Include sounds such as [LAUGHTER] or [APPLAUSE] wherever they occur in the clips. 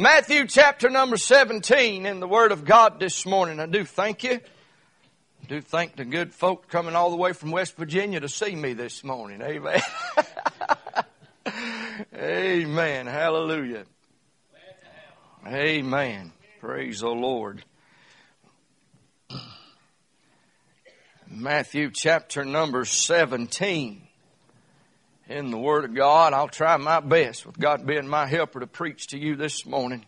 Matthew chapter number 17 in the Word of God this morning. I do thank you. I do thank the good folk coming all the way from West Virginia to see me this morning. Amen. [LAUGHS] Amen. Hallelujah. Amen. Praise the Lord. Matthew chapter number 17 in the Word of God. I'll try my best with God being my helper to preach to you this morning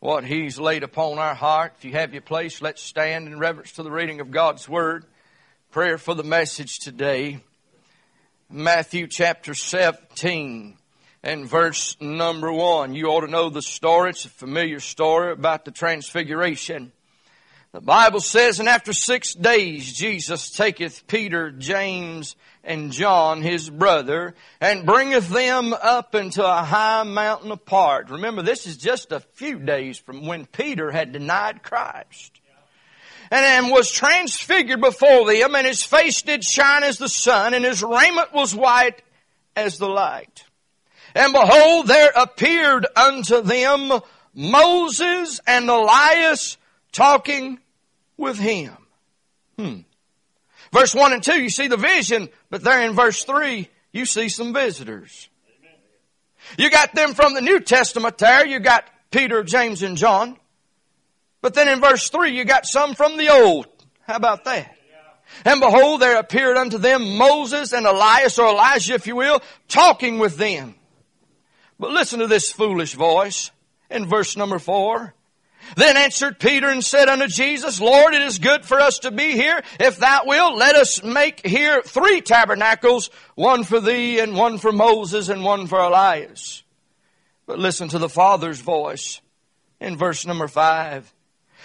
what He's laid upon our heart. If you have your place, let's stand in reverence to the reading of God's Word. Prayer for the message today. Matthew chapter 17 and verse number 1. You ought to know the story. It's a familiar story about the transfiguration. The Bible says, and after six days Jesus taketh Peter, James, and John his brother, and bringeth them up into a high mountain apart. Remember, this is just a few days from when Peter had denied Christ. And, was transfigured before them, and his face did shine as the sun, and his raiment was white as the light. And behold, there appeared unto them Moses and Elias talking with him. Hmm. Verse 1 and 2, you see the vision, but there in verse 3, you see some visitors. You got them from the New Testament there. You got Peter, James, and John. But then in verse 3, you got some from the Old. How about that? And behold, there appeared unto them Moses and Elias, or Elijah, if you will, talking with them. But listen to this foolish voice in verse number 4. Then answered Peter and said unto Jesus, Lord, it is good for us to be here. If thou wilt, let us make here three tabernacles, one for thee and one for Moses and one for Elias. But listen to the Father's voice in verse number five.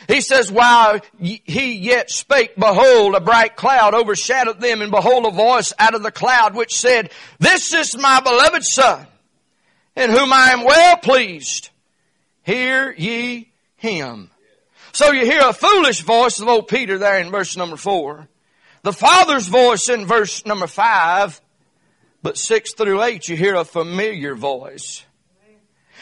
He says, while he yet spake, behold, a bright cloud overshadowed them, and behold, a voice out of the cloud which said, This is my beloved Son, in whom I am well pleased. Hear ye him. So you hear a foolish voice of old Peter there in verse number four. The Father's voice in verse number five. But six through eight, you hear a familiar voice.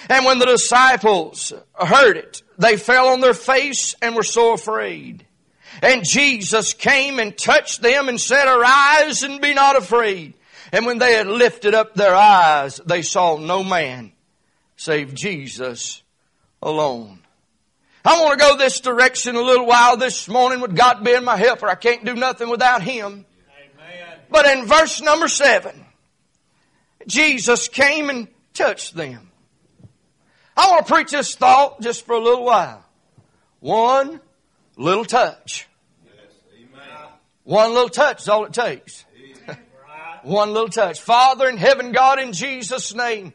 And when the disciples heard it, they fell on their face and were so afraid. And Jesus came and touched them and said, Arise and be not afraid. And when they had lifted up their eyes, they saw no man save Jesus alone. I want to go this direction a little while this morning with God being my helper. I can't do nothing without Him. Amen. But in verse number seven, Jesus came and touched them. I want to preach this thought just for a little while. One little touch. One little touch is all it takes. [LAUGHS] One little touch. Father in heaven, God, in Jesus' name,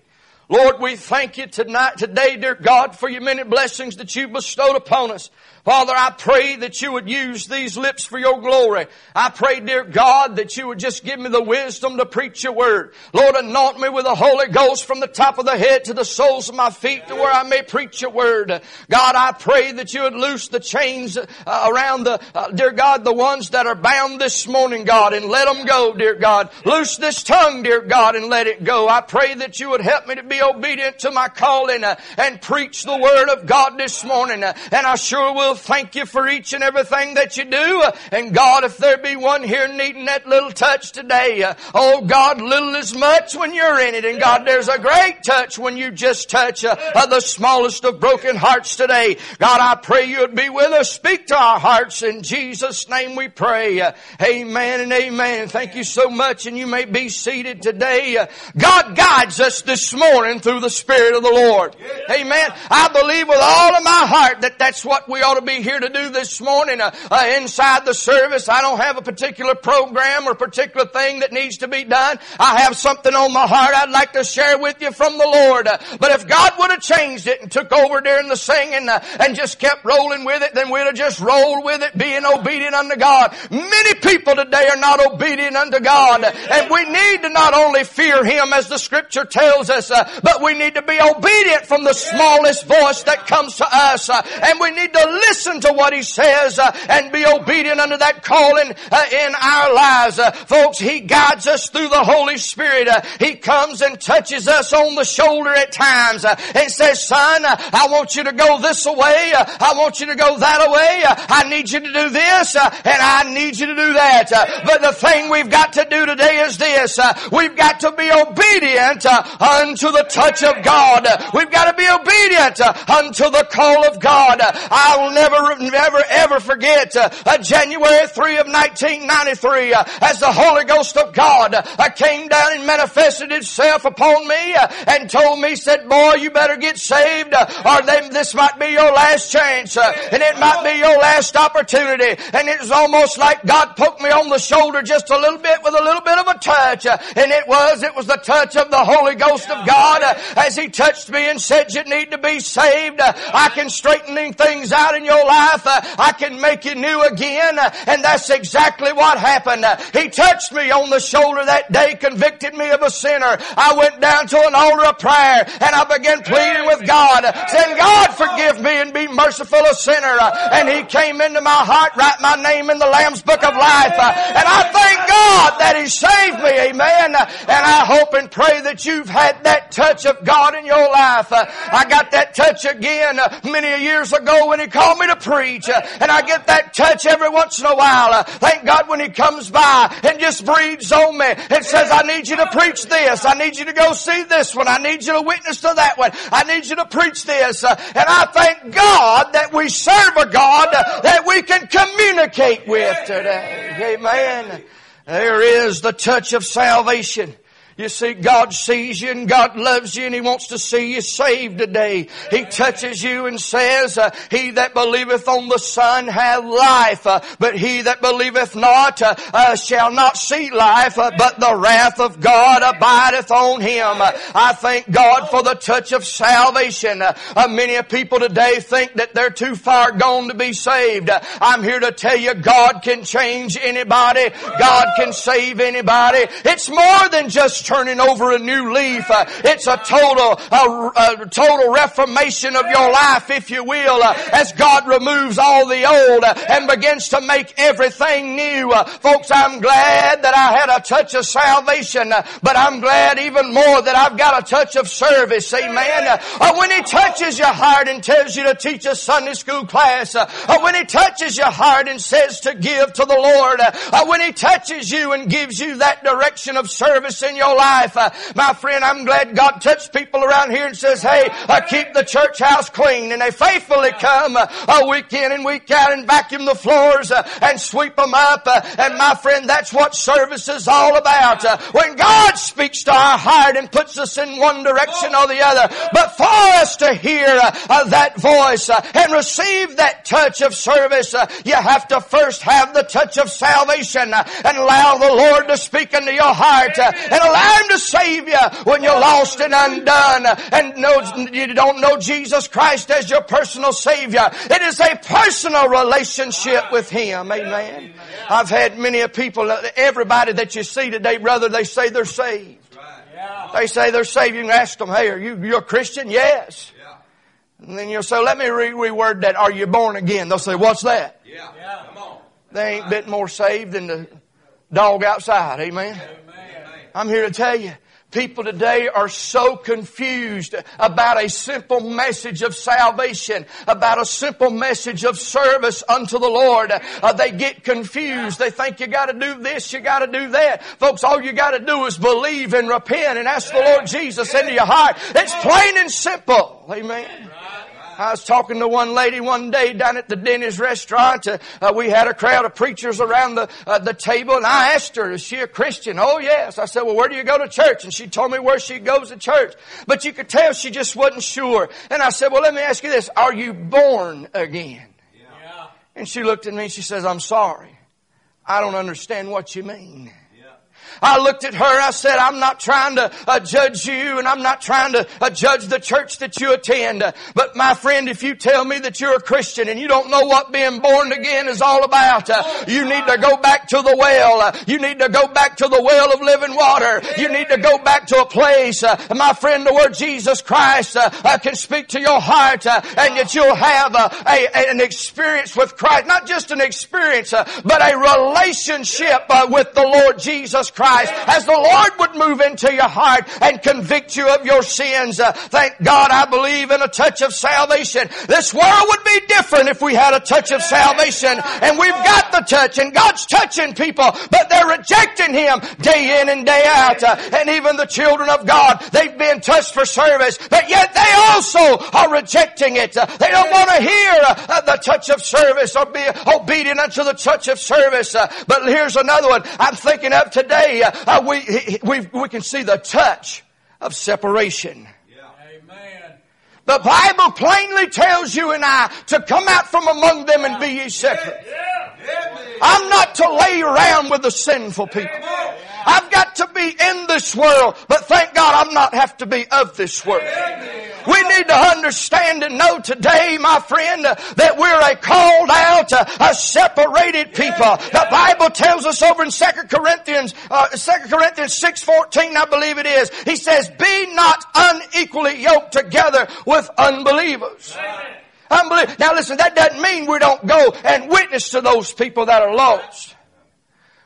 Lord, we thank you tonight, today, dear God, for your many blessings that you bestowed upon us. Father, I pray that you would use these lips for your glory. I pray, dear God, that you would just give me the wisdom to preach your word. Lord, anoint me with the Holy Ghost from the top of the head to the soles of my feet to where I may preach your word. God, I pray that you would loose the chains uh, around the, uh, dear God, the ones that are bound this morning, God, and let them go, dear God. Loose this tongue, dear God, and let it go. I pray that you would help me to be obedient to my calling uh, and preach the word of God this morning. Uh, and I sure will thank you for each and everything that you do. And God, if there be one here needing that little touch today, uh, oh God, little is much when you're in it. And God, there's a great touch when you just touch uh, uh, the smallest of broken hearts today. God, I pray you'd be with us. Speak to our hearts. In Jesus' name we pray. Uh, amen and amen. Thank you so much. And you may be seated today. Uh, God guides us this morning through the Spirit of the Lord. Amen. I believe with all of my heart that that's what we ought to be here to do this morning uh, uh, inside the service. I don't have a particular program or particular thing that needs to be done. I have something on my heart I'd like to share with you from the Lord. Uh, but if God would have changed it and took over during the singing uh, and just kept rolling with it, then we'd have just rolled with it, being obedient unto God. Many people today are not obedient unto God, and we need to not only fear Him as the Scripture tells us, uh, but we need to be obedient from the smallest voice that comes to us. Uh, and we need to listen to what He says uh, and be obedient unto that calling uh, in our lives. Folks, He guides us through the Holy Spirit. He comes and touches us on the shoulder at times and says, son, I want you to go this way. I want you to go that way. I need you to do this and I need you to do that. But the thing we've got to do today is this. We've got to be obedient unto the touch of God. We've got to be obedient unto the call of God. I will never, never, ever forget uh, January 3 of 1993 uh, as the Holy Ghost of God uh, came down and manifested itself upon me uh, and told me, said, boy, you better get saved uh, or this might be your last chance uh, and it might be your last opportunity. And it was almost like God poked me on the shoulder just a little bit with a little bit of a touch. and it was, it was the touch of the Holy Ghost of God Uh, as He touched me and said, you need to be saved. Uh, I can straighten things out in your life. Uh, I can make you new again. And that's exactly what happened. He touched me on the shoulder that day, convicted me of a sinner. I went down to an altar of prayer and I began pleading with God, saying, God forgive me and be merciful a sinner. And He came into my heart, write my name in the Lamb's Book of Life. And I thank God that He saved me. Amen. And I hope and pray that you've had that touch of God in your life. Uh, I got that touch again uh, many years ago when He called me to preach. Uh, and I get that touch every once in a while. Thank God when He comes by and just breathes on me and says, I need you to preach this. I need you to go see this one. I need you to witness to that one. I need you to preach this. And I thank God that we serve a God that we can communicate with today. Amen. There is the touch of salvation. You see, God sees you and God loves you and He wants to see you saved today. He touches you and says, uh, He that believeth on the Son hath life, uh, but he that believeth not uh, uh shall not see life, uh, but the wrath of God abideth on him. Uh, I thank God for the touch of salvation. many people today think that they're too far gone to be saved. I'm here to tell you God can change anybody. God can save anybody. It's more than just turning over a new leaf. Uh, it's a total, a, a, total reformation of your life, if you will, uh, as God removes all the old uh, and begins to make everything new. Uh, folks, I'm glad that I had a touch of salvation, uh, but I'm glad even more that I've got a touch of service. Amen. Uh, when He touches your heart and tells you to teach a Sunday school class, when He touches your heart and says to give to the Lord, when He touches you and gives you that direction of service in your life. Uh, my friend, I'm glad God touched people around here and says, hey, uh, keep the church house clean. And they faithfully come uh, week in and week out and vacuum the floors uh, and sweep them up. Uh, and my friend, that's what service is all about. Uh, when God speaks to our heart and puts us in one direction or the other. But for us to hear that voice and receive that touch of service, you have to first have the touch of salvation and allow the Lord to speak into your heart and allow Him to save you when you're lost and undone and know, you don't know Jesus Christ as your personal Savior. It is a personal relationship with Him. Amen. I've had many of people, everybody that you see today, brother, they say they're saved. They say they're saved. You can ask them, hey, are you, you a Christian? Yes. And then you'll say, let me re- reword that. Are you born again? They'll say, what's that? Yeah. Come on. They ain't bit more saved than the dog outside. Amen. I'm here to tell you, people today are so confused about a simple message of salvation, about a simple message of service unto the Lord. Uh, they get confused. They think you gotta do this, you gotta do that. Folks, all you gotta do is believe and repent and ask the Lord Jesus into your heart. It's plain and simple. Amen. I was talking to one lady one day down at the Denny's restaurant. Uh, uh, we had a crowd of preachers around the uh, the table, and I asked her, "Is she a Christian?" Oh yes. I said, "Well, where do you go to church?" And she told me where she goes to church. But you could tell she just wasn't sure. And I said, "Well, let me ask you this: Are you born again?" Yeah. And she looked at me. and She says, "I'm sorry, I don't understand what you mean." I looked at her. I said, I'm not trying to uh, judge you and I'm not trying to uh, judge the church that you attend. but my friend, if you tell me that you're a Christian and you don't know what being born again is all about, uh, you need to go back to the well. Uh, you need to go back to the well of living water. You need to go back to a place, uh, my friend, where Jesus Christ can speak to your heart and that you'll have a, an experience with Christ. Not just an experience, but a relationship with the Lord Jesus Christ. As the Lord would move into your heart and convict you of your sins. Uh, thank God I believe in a touch of salvation. This world would be different if we had a touch of salvation. And we've got the touch and God's touching people, but they're rejecting Him day in and day out. Uh, and even the children of God, they've been touched for service, but yet they also are rejecting it. Uh, they don't want to hear uh, the touch of service or be obedient unto the touch of service. Uh, but here's another one I'm thinking of today. Uh, we, we, we can see the touch of separation. The Bible plainly tells you and I to come out from among them and be ye separate. I'm not to lay around with the sinful people. I've got to be in this world, but thank God I'm not have to be of this world. We need to understand and know today, my friend, that we're a called out, a separated people. The Bible tells us over in 2 Corinthians, uh, 2 Corinthians 6.14, I believe it is. He says, be not unequally yoked together with unbelievers. Unbelievers. Now listen, that doesn't mean we don't go and witness to those people that are lost.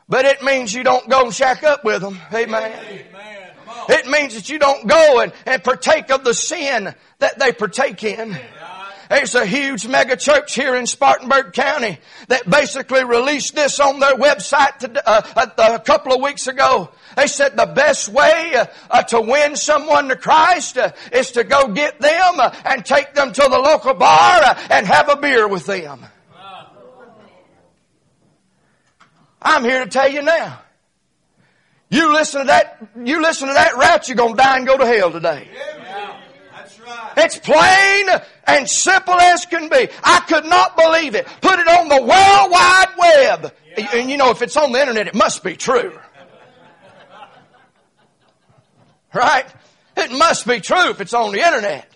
But it means you don't go and shack up with them. Amen. Amen. It means that you don't go and, and partake of the sin that they partake in. There's a huge mega church here in Spartanburg County that basically released this on their website to, uh, a, couple of weeks ago. They said the best way uh, uh, to win someone to Christ uh, is to go get them uh, and take them to the local bar uh, and have a beer with them. I'm here to tell you now. You listen to that, you listen to that rat, you're gonna die and go to hell today. Yeah, that's right. It's plain and simple as can be. I could not believe it. Put it on the World Wide Web. Yeah. And you know, if it's on the internet, it must be true. Right? It must be true if it's on the internet.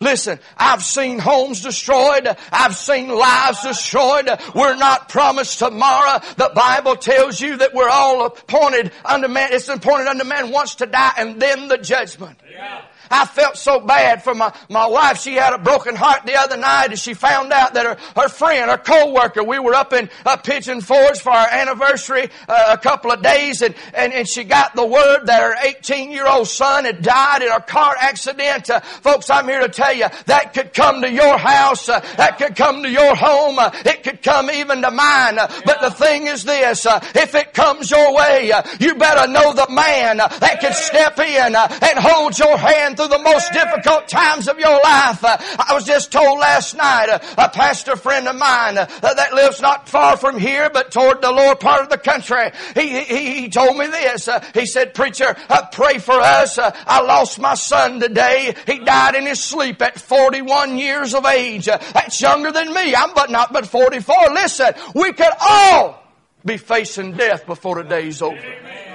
Listen, I've seen homes destroyed. I've seen lives destroyed. We're not promised tomorrow. The Bible tells you that we're all appointed unto man. It's appointed unto man once to die and then the judgment. Yeah. I felt so bad for my, my wife. She had a broken heart the other night as she found out that her, her friend, her co-worker, we were up in uh, Pigeon Forge for our anniversary uh, a couple of days and, and, and she got the word that her 18 year old son had died in a car accident. Uh, folks, I'm here to tell you that could come to your house. Uh, that could come to your home. Uh, it could come even to mine. Uh, but the thing is this, if it comes your way, you better know the man that can step in and hold your hand through the most difficult times of your life. Uh, I was just told last night, uh, a pastor friend of mine uh, that lives not far from here, but toward the lower part of the country, he, he, he told me this. He said, preacher, pray for us. I lost my son today. He died in his sleep at 41 years of age. That's younger than me. I'm but not but 44. Listen, we could all be facing death before the day's over. Amen.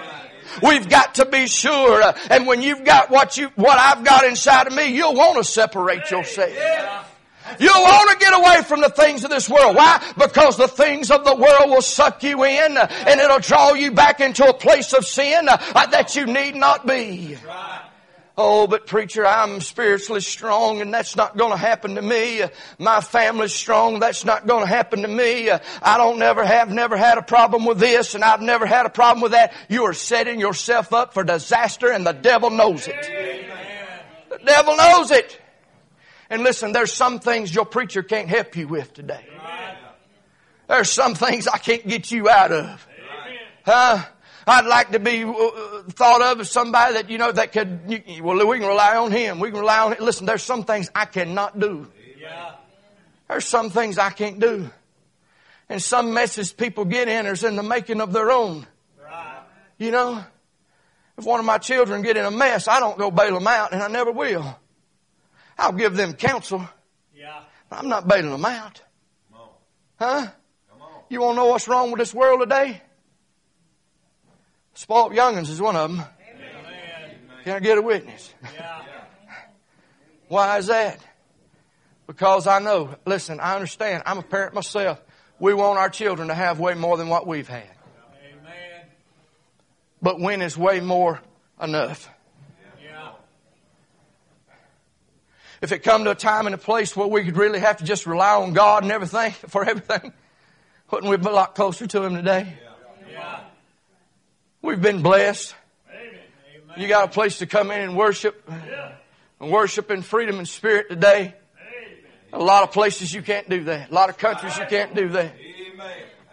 We've got to be sure. And when you've got what you, what I've got inside of me, you'll want to separate yourself. You'll want to get away from the things of this world. Why? Because the things of the world will suck you in and it'll draw you back into a place of sin uh, that you need not be. Oh, but preacher, I'm spiritually strong and that's not going to happen to me. My family's strong. That's not going to happen to me. I don't never have never had a problem with this and I've never had a problem with that. You are setting yourself up for disaster and the devil knows it. Amen. The devil knows it. And listen, there's some things your preacher can't help you with today. There's some things I can't get you out of. Huh? I'd like to be uh, thought of as somebody that, you know, that could, well, we can rely on Him. We can rely on Him. Listen, there's some things I cannot do. There's some things I can't do. And some messes people get in is in the making of their own. You know? If one of my children get in a mess, I don't go bail them out, and I never will. I'll give them counsel. Yeah. I'm not bailing them out. Huh? You want to know what's wrong with this world today? Spoiled youngins is one of them. Can I get a witness? [LAUGHS] Why is that? Because I know, listen, I understand. I'm a parent myself. We want our children to have way more than what we've had. Amen. But when is way more enough? Yeah. If it come to a time and a place where we could really have to just rely on God and everything [LAUGHS] for everything, wouldn't we be a lot closer to Him today? Yeah. We've been blessed. Amen. You got a place to come in and worship. Yeah. And worship in freedom and spirit today. A lot of places you can't do that. A lot of countries you can't do that.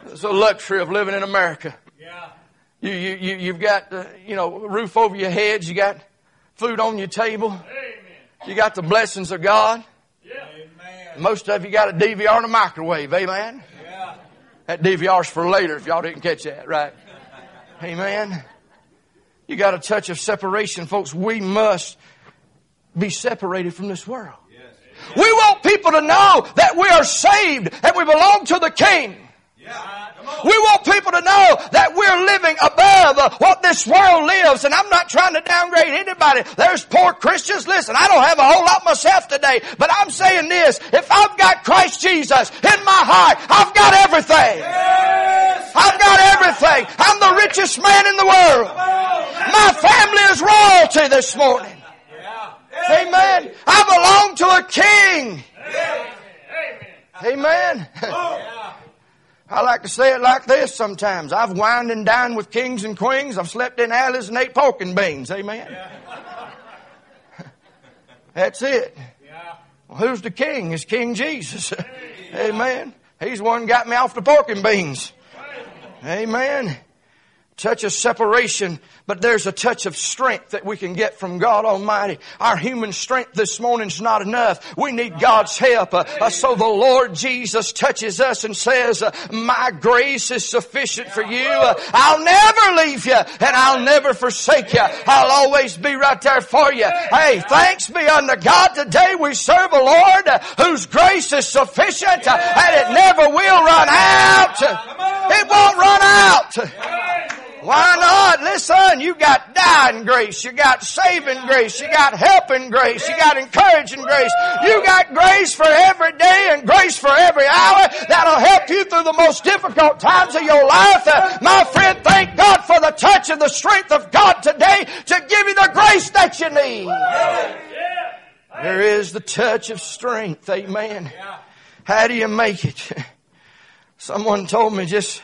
It's a luxury of living in America. Yeah. You, you, you, you've got, uh, you know, roof over your heads. You got food on your table. You got the blessings of God. Yeah. Most of you got a DVR and a microwave. Amen. Yeah. That DVR's for later if y'all didn't catch that, right? Amen. You got a touch of separation, folks. We must be separated from this world. We want people to know that we are saved and we belong to the King. We want people to know that we're living above what this world lives. And I'm not trying to downgrade anybody. There's poor Christians. Listen, I don't have a whole lot myself today, but I'm saying this. If I've got Christ Jesus in my heart, I've got everything. I've got everything. I'm the richest man in the world. My family is royalty this morning. Amen. I belong to a king. Amen. [LAUGHS] I like to say it like this sometimes. I've wined and dined with kings and queens. I've slept in alleys and ate pork and beans. Amen. [LAUGHS] That's it. Well, who's the king? Is King Jesus. [LAUGHS] Amen. He's the one got me off the pork and beans. Amen touch of separation, but there's a touch of strength that we can get from God Almighty. Our human strength this morning is not enough. We need God's help. Uh, uh, so the Lord Jesus touches us and says, uh, my grace is sufficient for you. Uh, I'll never leave you and I'll never forsake you. I'll always be right there for you. Hey, thanks be unto God. Today we serve a Lord uh, whose grace is sufficient and it never will run out. It won't run out. Why not? Listen, you got dying grace, you got saving grace, you got helping grace, you got encouraging grace, you got grace for every day and grace for every hour that'll help you through the most difficult times of your life. Uh, my friend, thank God for the touch and the strength of God today to give you the grace that you need. There is the touch of strength. Amen. How do you make it? [LAUGHS] Someone told me just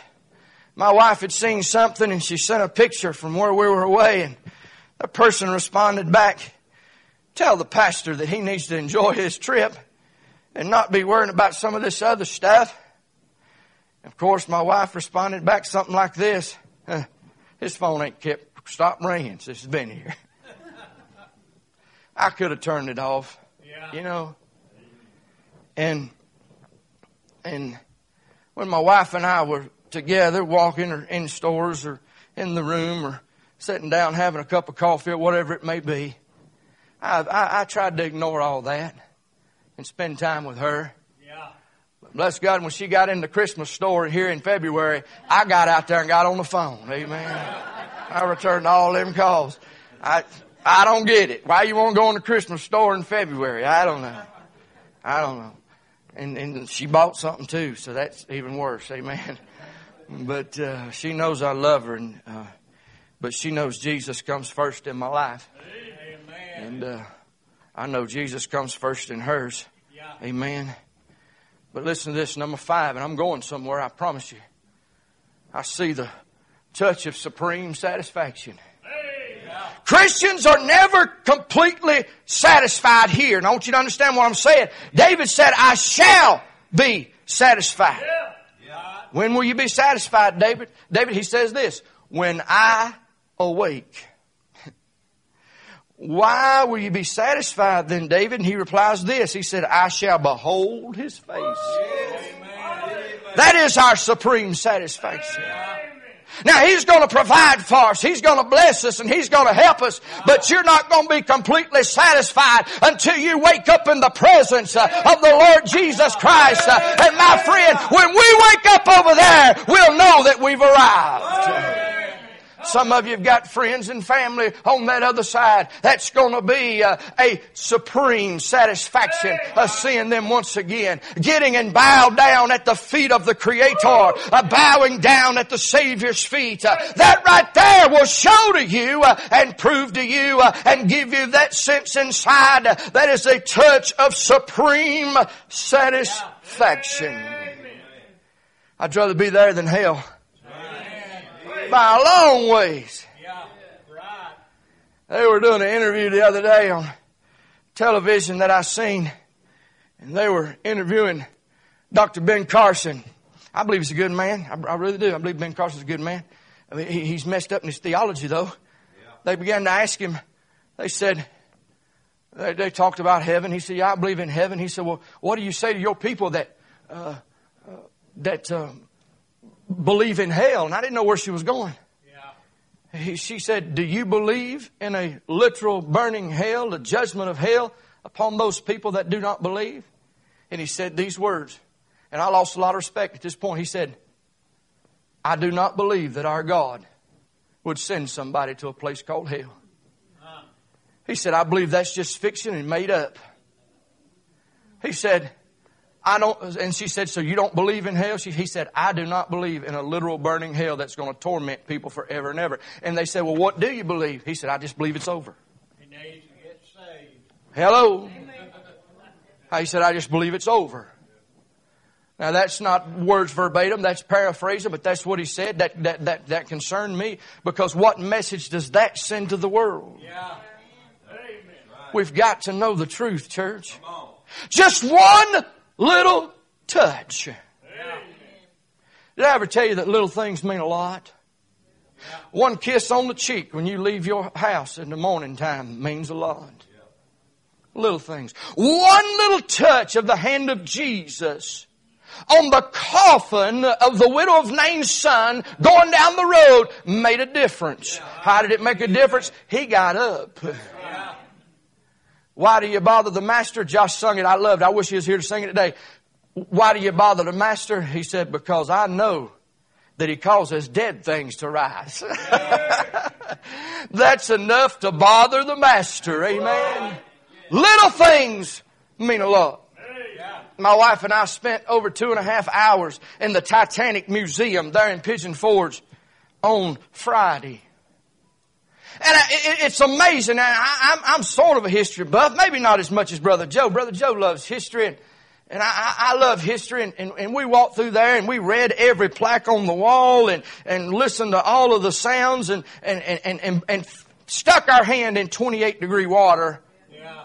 my wife had seen something and she sent a picture from where we were away and a person responded back, tell the pastor that he needs to enjoy his trip and not be worrying about some of this other stuff. Of course, my wife responded back something like this. his phone ain't kept, stopped ringing since it's been here. I could have turned it off, yeah. you know. And, and when my wife and I were together, walking or in stores or in the room or sitting down having a cup of coffee or whatever it may be. I, I, I tried to ignore all that and spend time with her. Yeah. bless God, when she got in the Christmas store here in February, I got out there and got on the phone. Amen. [LAUGHS] I returned all them calls. I, I don't get it. Why you want to go in the Christmas store in February? I don't know. I don't know. And, and she bought something too, so that's even worse. Amen. But uh, she knows I love her, and uh, but she knows Jesus comes first in my life, Amen. and uh, I know Jesus comes first in hers. Yeah. Amen. But listen to this, number five, and I'm going somewhere. I promise you. I see the touch of supreme satisfaction. Christians are never completely satisfied here. And I want you to understand what I'm saying. David said, I shall be satisfied. When will you be satisfied, David? David, he says this, when I awake. [LAUGHS] Why will you be satisfied then, David? And he replies this. He said, I shall behold his face. That is our supreme satisfaction. Now He's going to provide for us. He's going to bless us and He's going to help us. But you're not going to be completely satisfied until you wake up in the presence uh, of the Lord Jesus Christ. Uh, and my friend, when we wake up over there, we'll know that we've arrived. Some of you have got friends and family on that other side. That's going to be a, a supreme satisfaction of seeing them once again. Getting and bowed down at the feet of the Creator. Uh, bowing down at the Savior's feet. Uh, that right there will show to you uh, and prove to you uh, and give you that sense inside that is a touch of supreme satisfaction. I'd rather be there than hell by a long ways. They were doing an interview the other day on television that I seen, and they were interviewing Dr. Ben Carson. I believe he's a good man. I, I really do. I believe Ben Carson's a good man. I mean, he, he's messed up in his theology, though. Yeah. They began to ask him. They said, they, they, talked about heaven. He said, "Yeah, I believe in heaven." He said, "Well, what do you say to your people that uh, uh, that um, believe in hell. And I didn't know where she was going. Yeah. He, she said, Do you believe in a literal burning hell, the judgment of hell upon those people that do not believe? And he said these words. And I lost a lot of respect at this point. He said, I do not believe that our God would send somebody to a place called hell. He said, I believe that's just fiction and made up. He said, I don't, and she said, so you don't believe in hell? She, he said, I do not believe in a literal burning hell that's going to torment people forever and ever. And they said, well, what do you believe? He said, I just believe it's over. He needs to get saved. Hello. He said, I just believe it's over. Now that's not words verbatim, that's paraphrasing, but that's what he said. That, that, that, that concerned me because what message does that send to the world? Yeah. We've got to know the truth, church. Just one little touch. Did I ever tell you that little things mean a lot? One kiss on the cheek when you leave your house in the morning time means a lot. Little things. One little touch of the hand of Jesus on the coffin of the widow of Nain's son going down the road made a difference. How did it make a difference? He got up. Why do you bother the master? Josh sung it. I loved it. I wish he was here to sing it today. Why do you bother the master? He said, because I know that he causes dead things to rise. [LAUGHS] That's enough to bother the master. Amen. Little things mean a lot. My wife and I spent over two and a half hours in the Titanic Museum there in Pigeon Forge on Friday. And it's amazing. I, am sort of a history buff, maybe not as much as Brother Joe. Brother Joe loves history, and, and I, I love history. And, and, and, we walked through there, and we read every plaque on the wall, and, and listened to all of the sounds, and, and, and, and, and stuck our hand in 28 degree water. Yeah.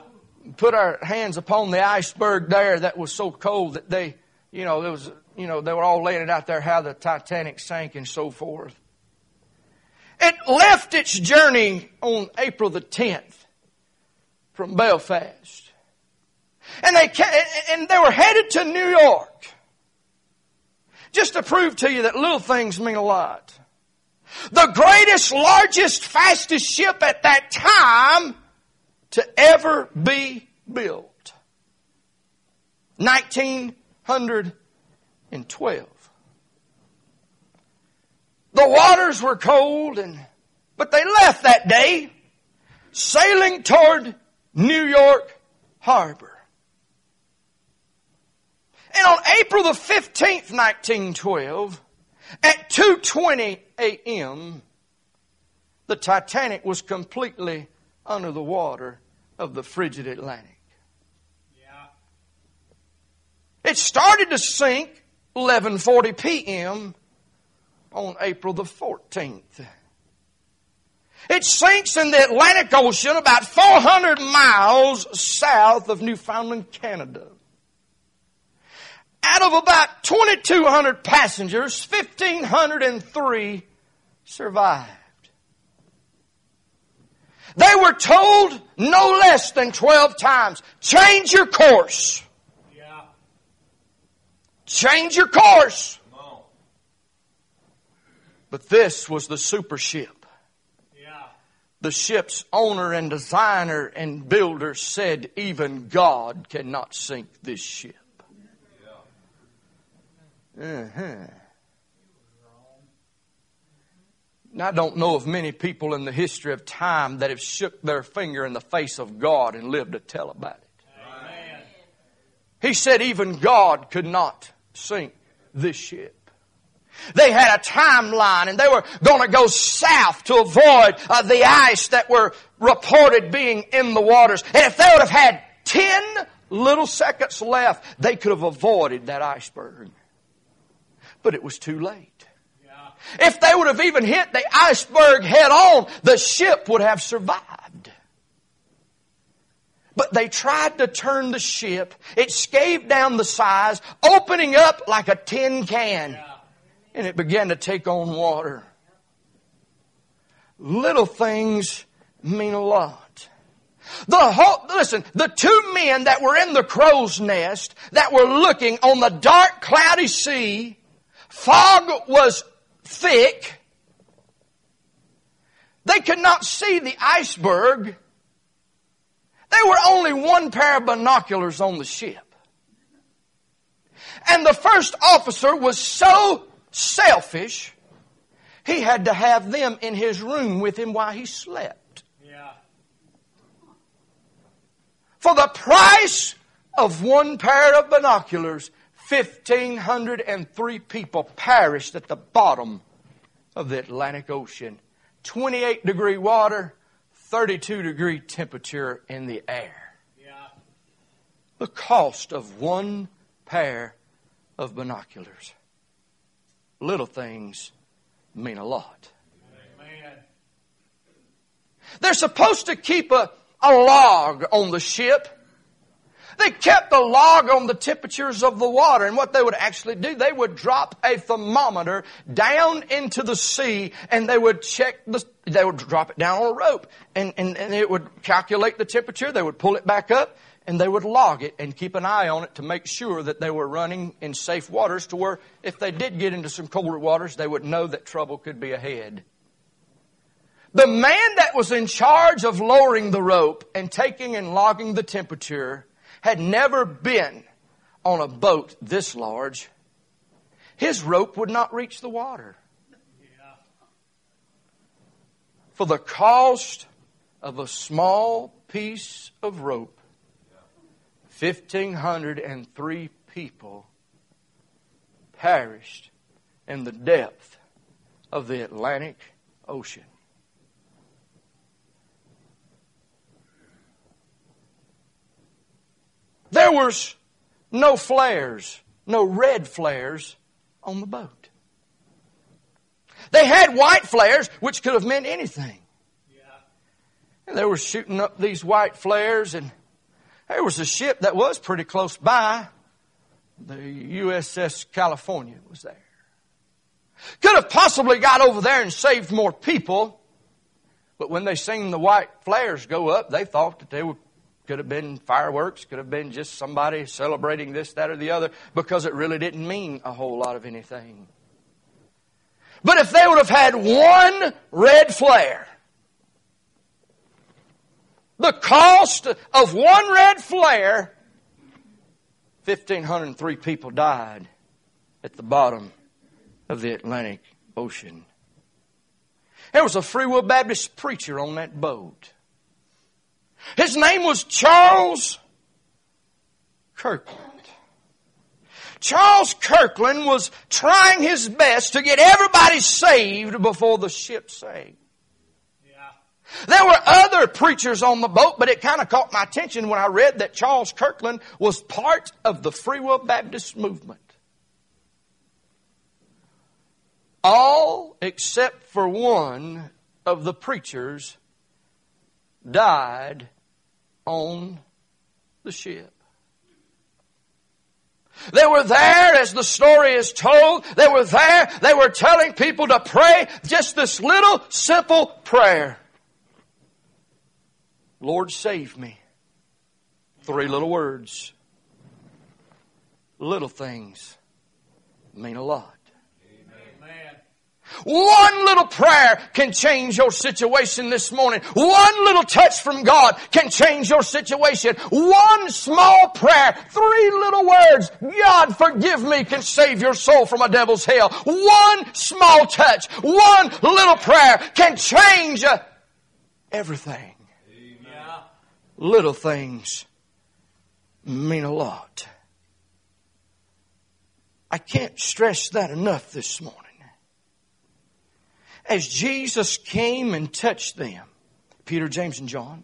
Put our hands upon the iceberg there that was so cold that they, you know, there was, you know, they were all laying it out there how the Titanic sank and so forth. It left its journey on April the 10th from Belfast. And they, and they were headed to New York. Just to prove to you that little things mean a lot. The greatest, largest, fastest ship at that time to ever be built. 1912. The waters were cold and, but they left that day sailing toward New York Harbor. And on April the 15th, 1912, at 2.20 a.m., the Titanic was completely under the water of the frigid Atlantic. Yeah. It started to sink 11:40 p.m on April the 14th. It sinks in the Atlantic Ocean about 400 miles south of Newfoundland, Canada. Out of about 2,200 passengers, 1,503 survived. They were told no less than 12 times, change your course. Yeah. Change your course. But this was the super ship. Yeah. The ship's owner and designer and builder said, even God cannot sink this ship. Yeah. Uh-huh. And I don't know of many people in the history of time that have shook their finger in the face of God and lived to tell about it. Amen. He said even God could not sink this ship. They had a timeline and they were going to go south to avoid uh, the ice that were reported being in the waters. And if they would have had 10 little seconds left, they could have avoided that iceberg. But it was too late. If they would have even hit the iceberg head on, the ship would have survived. But they tried to turn the ship. It scaved down the size, opening up like a tin can. And it began to take on water. Little things mean a lot. The whole, listen, the two men that were in the crow's nest that were looking on the dark cloudy sea, fog was thick. They could not see the iceberg. There were only one pair of binoculars on the ship. And the first officer was so selfish, he had to have them in his room with him while he slept. Yeah. For the price of one pair of binoculars, 1,503 people perished at the bottom of the Atlantic Ocean. 28 degree water, 32 degree temperature in the air. Yeah. The cost of one pair of binoculars. Little things mean a lot. Amen. They're supposed to keep a, a log on the ship they kept a log on the temperatures of the water. And what they would actually do, they would drop a thermometer down into the sea and they would check the, they would drop it down on a rope and, and, and it would calculate the temperature. They would pull it back up and they would log it and keep an eye on it to make sure that they were running in safe waters to where if they did get into some colder waters, they would know that trouble could be ahead. The man that was in charge of lowering the rope and taking and logging the temperature had never been on a boat this large, his rope would not reach the water. For the cost of a small piece of rope, 1,503 people perished in the depth of the Atlantic Ocean. There was no flares, no red flares on the boat. They had white flares, which could have meant anything. Yeah. And they were shooting up these white flares, and there was a ship that was pretty close by. The USS California was there. Could have possibly got over there and saved more people, but when they seen the white flares go up, they thought that they were could have been fireworks, could have been just somebody celebrating this, that, or the other, because it really didn't mean a whole lot of anything. But if they would have had one red flare, the cost of one red flare, 1,503 people died at the bottom of the Atlantic Ocean. There was a Free Will Baptist preacher on that boat. His name was Charles Kirkland. Charles Kirkland was trying his best to get everybody saved before the ship sank. There were other preachers on the boat, but it kind of caught my attention when I read that Charles Kirkland was part of the Free Will Baptist movement. All except for one of the preachers died on the ship. They were there as the story is told. They were there. They were telling people to pray just this little simple prayer. Lord save me. Three little words. Little things mean a lot. One little prayer can change your situation this morning. One little touch from God can change your situation. One small prayer, three little words, God forgive me, can save your soul from a devil's hell. One small touch, one little prayer can change uh, everything. Little things mean a lot. I can't stress that enough this morning. As Jesus came and touched them, Peter, James, and John,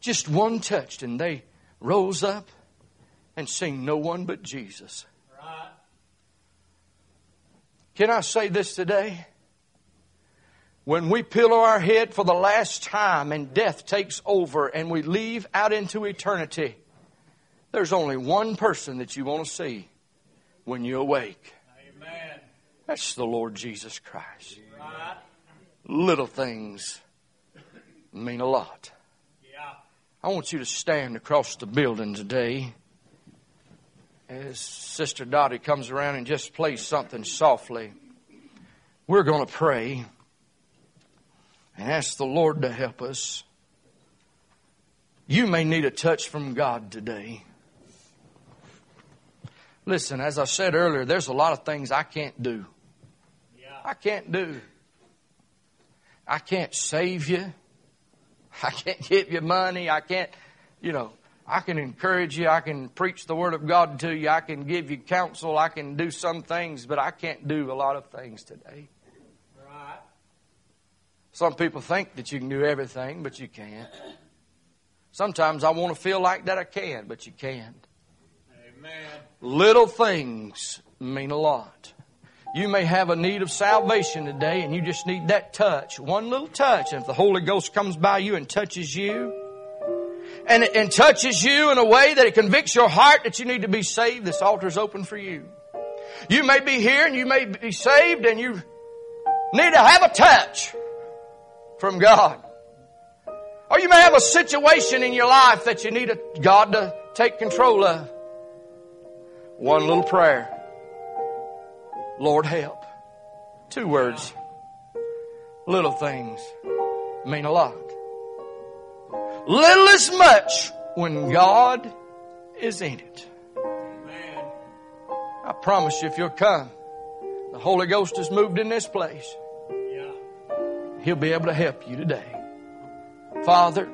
just one touched and they rose up and sing no one but Jesus. Right. Can I say this today? When we pillow our head for the last time and death takes over and we leave out into eternity, there's only one person that you want to see when you awake. Amen. That's the Lord Jesus Christ. Right. Little things mean a lot. Yeah. I want you to stand across the building today as Sister Dottie comes around and just plays something softly. We're going to pray and ask the Lord to help us. You may need a touch from God today. Listen, as I said earlier, there's a lot of things I can't do. Yeah. I can't do. I can't save you. I can't give you money. I can't, you know, I can encourage you. I can preach the Word of God to you. I can give you counsel. I can do some things, but I can't do a lot of things today. Some people think that you can do everything, but you can't. Sometimes I want to feel like that I can, but you can't. Amen. Little things mean a lot. You may have a need of salvation today and you just need that touch. One little touch. And if the Holy Ghost comes by you and touches you, and, and touches you in a way that it convicts your heart that you need to be saved, this altar is open for you. You may be here and you may be saved and you need to have a touch from God. Or you may have a situation in your life that you need God to take control of. One little prayer. Lord help. Two words. Little things mean a lot. Little is much when God is in it. I promise you, if you'll come, the Holy Ghost has moved in this place. He'll be able to help you today. Father,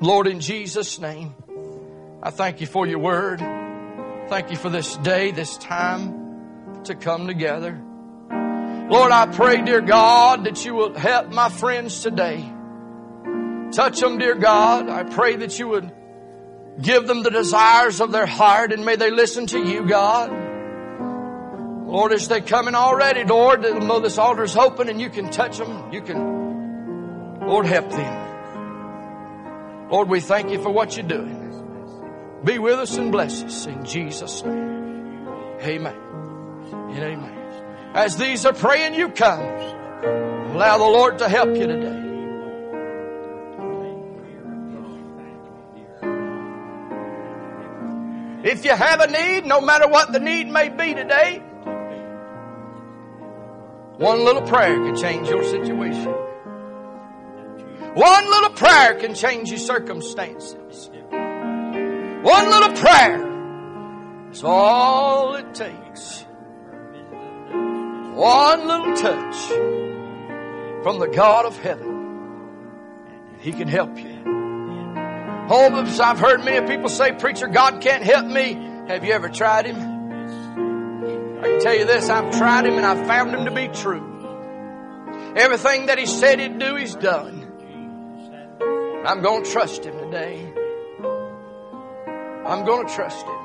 Lord, in Jesus' name, I thank you for your word. Thank you for this day, this time to come together. Lord, I pray, dear God, that you will help my friends today. Touch them, dear God. I pray that you would give them the desires of their heart and may they listen to you, God. Lord, as they come in already, Lord, know this altar is open and you can touch them. You can, Lord, help them. Lord, we thank you for what you're doing. Be with us and bless us in Jesus' name. Amen. And amen. As these are praying, you come. Allow the Lord to help you today. If you have a need, no matter what the need may be today, one little prayer can change your situation. One little prayer can change your circumstances. One little prayer is all it takes. One little touch from the God of heaven. He can help you. Oh, I've heard many people say, Preacher, God can't help me. Have you ever tried Him? I can tell you this, I've tried Him and I've found Him to be true. Everything that He said He'd do, He's done. I'm going to trust Him today. I'm going to trust Him.